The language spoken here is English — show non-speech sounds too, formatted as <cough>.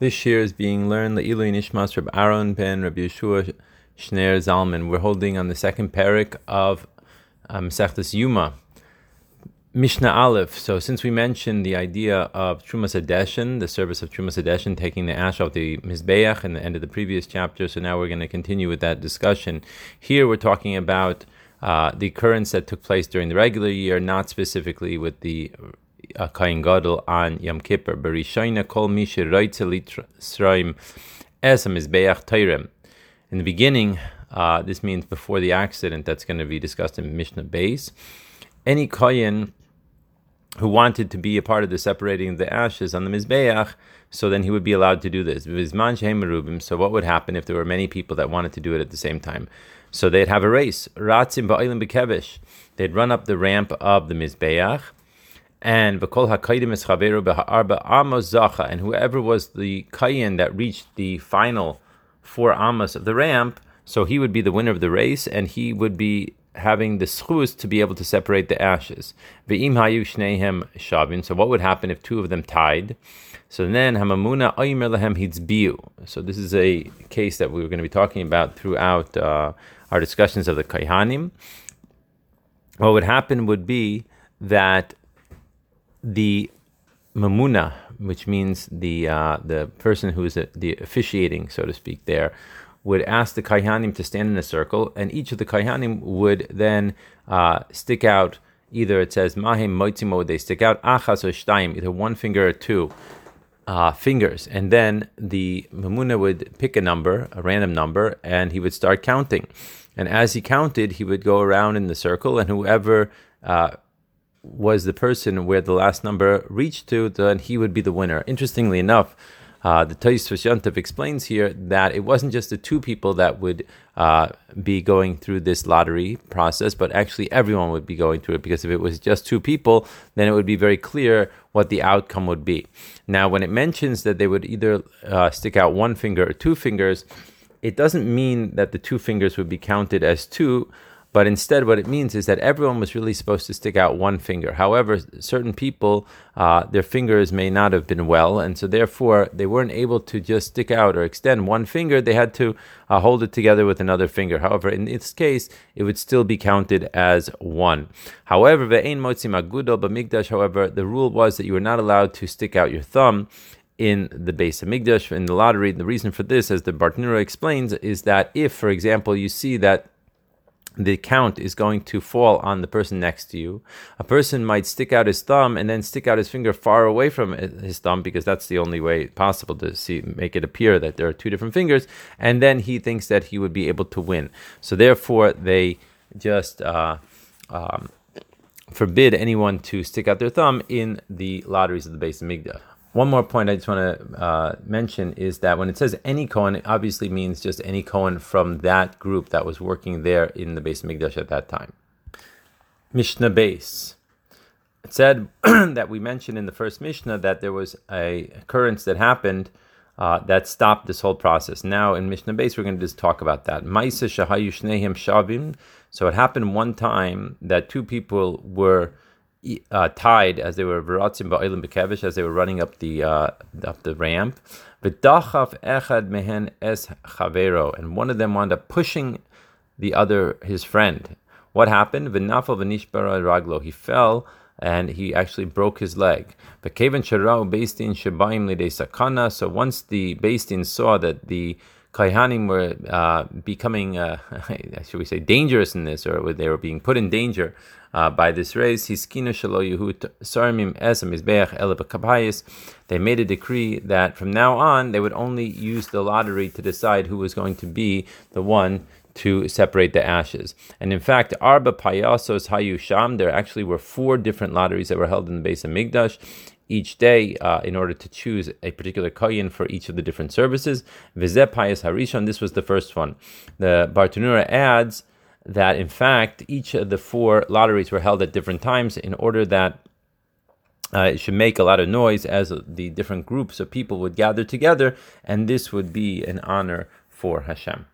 This year is being learned Le'ilu Nishmas Reb Aaron ben Rabbi Yeshua Shner Zalman. We're holding on the second parak of um, Yuma. Mishnah Aleph. So, since we mentioned the idea of Trumas Adeshin, the service of Trumas Adeshin, taking the ash off the Mizbeach in the end of the previous chapter, so now we're going to continue with that discussion. Here we're talking about uh, the occurrence that took place during the regular year, not specifically with the uh, Kain Gadol Yom Kippur. Kol mi sroim es mizbeach teirem. In the beginning, uh, this means before the accident that's going to be discussed in Mishnah Base. Any Kayin who wanted to be a part of the separating of the ashes on the Mizbeach, so then he would be allowed to do this. So what would happen if there were many people that wanted to do it at the same time? So they'd have a race. They'd run up the ramp of the Mizbeach, and v'kol hakaydim es chaveru be'ha'arba amos zacha, and whoever was the kayin that reached the final four amos of the ramp, so he would be the winner of the race, and he would be having the zchus to be able to separate the ashes. Hayu shnehem. So what would happen if two of them tied? So then hamamuna oimer lehem hitzbiu. So this is a case that we were going to be talking about throughout uh, our discussions of the kaihanim. What would happen would be that the mamuna, which means the uh, the person who is the officiating, so to speak, there, would ask the kaihanim to stand in a circle, and each of the kaihanim would then uh, stick out. Either it says mahim moitzimo, they stick out achas or shtaim, either one finger or two uh, fingers, and then the mamuna would pick a number, a random number, and he would start counting. And as he counted, he would go around in the circle, and whoever uh, was the person where the last number reached to, then he would be the winner. Interestingly enough, uh, the Tosfos Yontif explains here that it wasn't just the two people that would uh, be going through this lottery process, but actually everyone would be going through it because if it was just two people, then it would be very clear what the outcome would be. Now, when it mentions that they would either uh, stick out one finger or two fingers, it doesn't mean that the two fingers would be counted as two but instead, what it means is that everyone was really supposed to stick out one finger. However, certain people, uh, their fingers may not have been well, and so therefore they weren't able to just stick out or extend one finger. They had to uh, hold it together with another finger. However, in this case, it would still be counted as one. However. However, the rule was that you were not allowed to stick out your thumb in the base of Hamikdash in the lottery. The reason for this, as the Bartenura explains, is that if, for example, you see that the count is going to fall on the person next to you. A person might stick out his thumb and then stick out his finger far away from his thumb because that's the only way possible to see make it appear that there are two different fingers, and then he thinks that he would be able to win. So therefore, they just uh, um, forbid anyone to stick out their thumb in the lotteries of the Beis Hamikdash. One more point I just want to uh, mention is that when it says any Cohen, it obviously means just any Cohen from that group that was working there in the Beis Hamikdash at that time. Mishnah base. It said <clears throat> that we mentioned in the first Mishnah that there was a occurrence that happened uh, that stopped this whole process. Now in Mishnah base, we're going to just talk about that. Maisa shavim. So it happened one time that two people were uh, tied as they were veratzim ba'ilim bekevish as they were running up the uh, up the ramp. V'dachaf echad mehen es chavero, and one of them wound up pushing the other, his friend. What happened? V'nafal v'nishbara raglo. He fell and he actually broke his leg. V'keven sharau beis din shabayim lidei sakana. So once the beis din saw that the Kaihanim were uh, becoming, uh, <laughs> should we say, dangerous in this, or they were being put in danger uh, by this race. Shalo yehut sarmim They made a decree that from now on they would only use the lottery to decide who was going to be the one to separate the ashes. And in fact, Arba Payasos Hayusham, there actually were four different lotteries that were held in the base of Hamikdash each day uh, in order to choose a particular koyin for each of the different services. Vizeh Payas Harishon, this was the first one. The Bartenura adds that in fact each of the four lotteries were held at different times in order that uh, it should make a lot of noise as the different groups of people would gather together, and this would be an honor for Hashem.